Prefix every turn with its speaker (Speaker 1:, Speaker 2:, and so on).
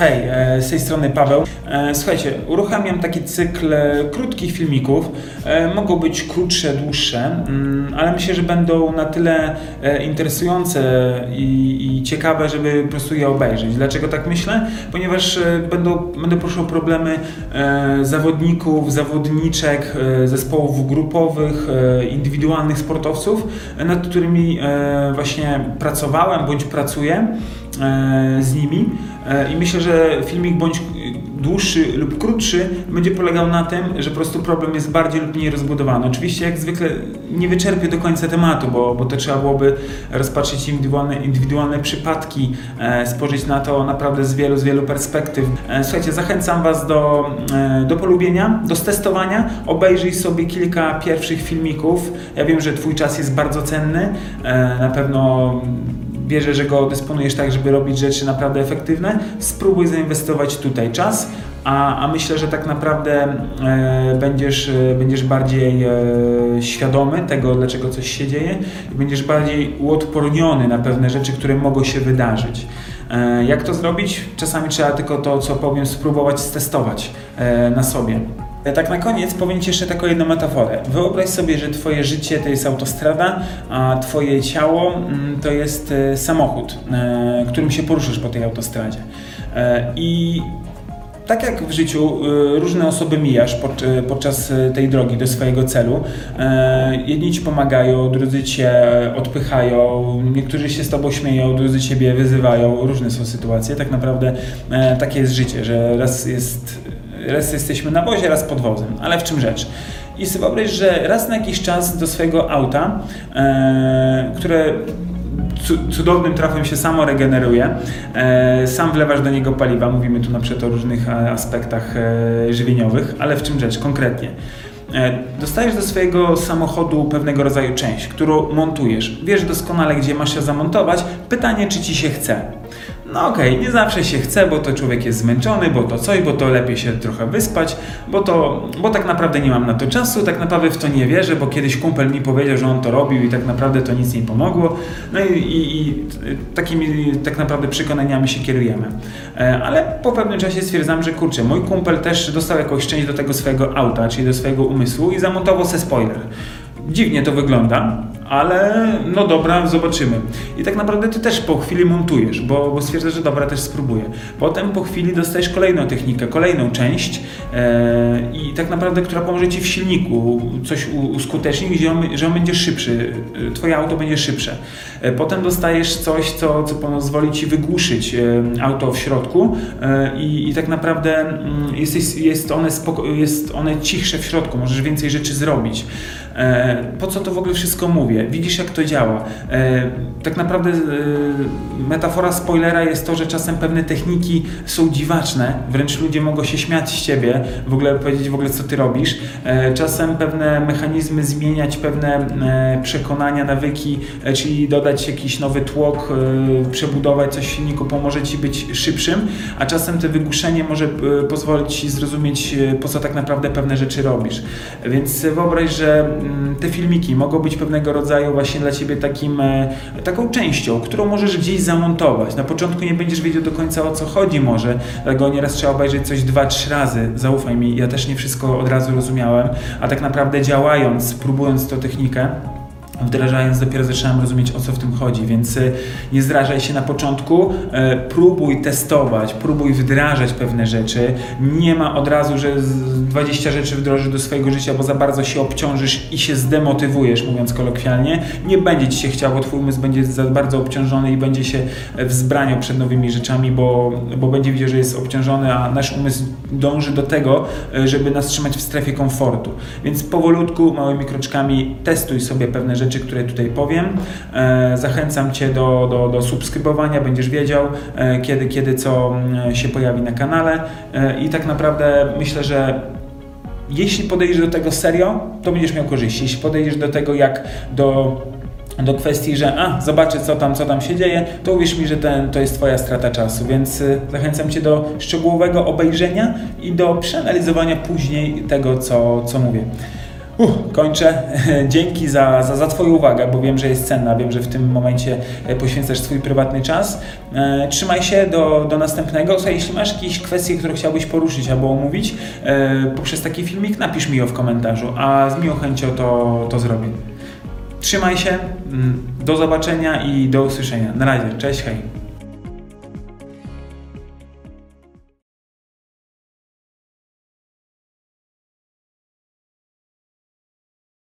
Speaker 1: Hej, e, z tej strony Paweł. E, Słuchajcie, uruchamiam taki cykl e, krótkich filmików. Mogą być krótsze, dłuższe, mm, ale myślę, że będą na tyle interesujące i, i ciekawe, żeby po prostu je obejrzeć. Dlaczego tak myślę? Ponieważ będą, będę poruszał problemy zawodników, zawodniczek, zespołów grupowych, indywidualnych sportowców, nad którymi właśnie pracowałem bądź pracuję z nimi. E, I myślę, że filmik bądź dłuższy lub krótszy będzie polegał na tym, że po prostu problem jest bardziej lub mniej rozbudowany. Oczywiście, jak zwykle, nie wyczerpię do końca tematu, bo, bo to trzeba byłoby rozpatrzyć indywidualne, indywidualne przypadki, e, spojrzeć na to naprawdę z wielu, z wielu perspektyw. E, słuchajcie, zachęcam Was do, e, do polubienia, do testowania. Obejrzyj sobie kilka pierwszych filmików. Ja wiem, że Twój czas jest bardzo cenny. E, na pewno wierzę, że go dysponujesz tak, żeby robić rzeczy naprawdę efektywne, spróbuj zainwestować tutaj czas, a, a myślę, że tak naprawdę e, będziesz, e, będziesz bardziej e, świadomy tego, dlaczego coś się dzieje i będziesz bardziej uodporniony na pewne rzeczy, które mogą się wydarzyć. E, jak to zrobić? Czasami trzeba tylko to, co powiem, spróbować stestować e, na sobie. E, Tak na koniec powiem Ci jeszcze taką jedną metaforę. Wyobraź sobie, że Twoje życie to jest autostrada, a Twoje ciało mm, to jest e, samochód, e, którym się poruszasz po tej autostradzie. I tak jak w życiu różne osoby mijasz pod, podczas tej drogi do swojego celu, jedni ci pomagają, drudzy cię odpychają, niektórzy się z tobą śmieją, drudzy ciebie wyzywają, różne są sytuacje. Tak naprawdę takie jest życie, że raz jest, raz jesteśmy na wozie, raz pod wozem. Ale w czym rzecz? I sobie wyobraź, że raz na jakiś czas do swojego auta, e, które cu- cudownym trafem się samo regeneruje. E, sam wlewasz do niego paliwa. Mówimy tu na przykład o różnych e, aspektach e, żywieniowych, ale w czym rzecz konkretnie? Dostajesz do swojego samochodu pewnego rodzaju część, którą montujesz. Wiesz doskonale, gdzie masz się zamontować. Pytanie, czy ci się chce. No okej, nie zawsze się chce, bo to człowiek jest zmęczony, bo to coś, bo to lepiej się trochę wyspać, bo to, bo tak naprawdę nie mam na to czasu, tak naprawdę w to nie wierzę, bo kiedyś kumpel mi powiedział, że on to robił i tak naprawdę to nic nie pomogło. No i, i, i takimi tak naprawdę przekonaniami się kierujemy. E, Ale po pewnym czasie stwierdzam, że kurczę, mój kumpel też dostał jakąś część do tego swojego auta, czyli do swojego umysłu i zamontował se spoiler. Dziwnie to wygląda, ale no dobra, zobaczymy. I tak naprawdę ty też po chwili montujesz, bo, bo stwierdzasz, że dobra, też spróbuję. Potem po chwili dostajesz kolejną technikę, kolejną część e, i tak naprawdę, która pomoże ci w silniku coś uskutecznić, gdzie on, że on będzie szybszy, e, twoje auto będzie szybsze. E, potem dostajesz coś, co, co pozwoli ci wygłuszyć e, auto w środku e, i, i tak naprawdę mm, jesteś, jest, one spoko- jest one cichsze w środku, możesz więcej rzeczy zrobić. E, Po co to w ogóle wszystko mówię? Widzisz, jak to działa. E, Tak naprawdę e, metafora spoilera jest to, że czasem pewne techniki są dziwaczne, wręcz ludzie mogą się śmiać z ciebie, w ogóle powiedzieć w ogóle, co ty robisz. Czasem pewne mechanizmy zmieniać, pewne przekonania, nawyki, czyli dodać jakiś nowy tłok, przebudować coś w silniku, pomoże ci być szybszym, a czasem to wygłuszenie może pozwolić ci zrozumieć, po co tak naprawdę pewne rzeczy robisz. Więc wyobraź, że te filmiki mogą być pewnego rodzaju właśnie dla Ciebie takim, e, taką częścią, którą możesz gdzieś zamontować. Na początku nie będziesz wiedział do końca o co chodzi może, dlatego nieraz trzeba obejrzeć coś dwa, trzy razy. Zaufaj mi, ja też nie wszystko od razu rozumiałem, a tak naprawdę działając, próbując tą technikę, wdrażając dopiero zaczynałem rozumieć o co w tym chodzi, więc y, nie zrażaj się na początku, e, próbuj testować, próbuj wdrażać pewne rzeczy. Nie ma od razu, że z 20 rzeczy wdrożysz do swojego życia, bo za bardzo się obciążysz i się zdemotywujesz, mówiąc kolokwialnie. Nie będzie ci się chciało, twój umysł będzie za bardzo obciążony i będzie się wzbraniał przed nowymi rzeczami, bo, bo będzie widział, że jest obciążony, a nasz umysł dąży do tego, e, żeby nas trzymać w strefie komfortu. Więc powolutku, małymi kroczkami testuj sobie pewne rzeczy, które tutaj powiem. E, Zachęcam Cię do, do, do subskrybowania, będziesz wiedział, e, kiedy, kiedy co mm, się pojawi na kanale. E, I tak naprawdę myślę, że jeśli podejdziesz do tego serio, to będziesz miał korzyści. Jeśli podejdziesz do tego jak do do kwestii, że a, zobaczę co tam, co tam się dzieje, to uwierz mi, że ten, to jest Twoja strata czasu, więc y, zachęcam Cię do szczegółowego obejrzenia i do przeanalizowania później tego, co, co mówię. Kończę. Dzięki za, za, za Twoją uwagę, bo wiem, że jest cenna. Wiem, że w tym momencie e, poświęcasz swój prywatny czas. E, trzymaj się do, do następnego. Słuchaj, jeśli masz jakieś kwestie, które chciałbyś poruszyć albo omówić e, poprzez taki filmik, napisz mi je w komentarzu, a z miłą chęcią to, to zrobię. Trzymaj się, mm, do zobaczenia i do usłyszenia. Na razie, cześć, hej.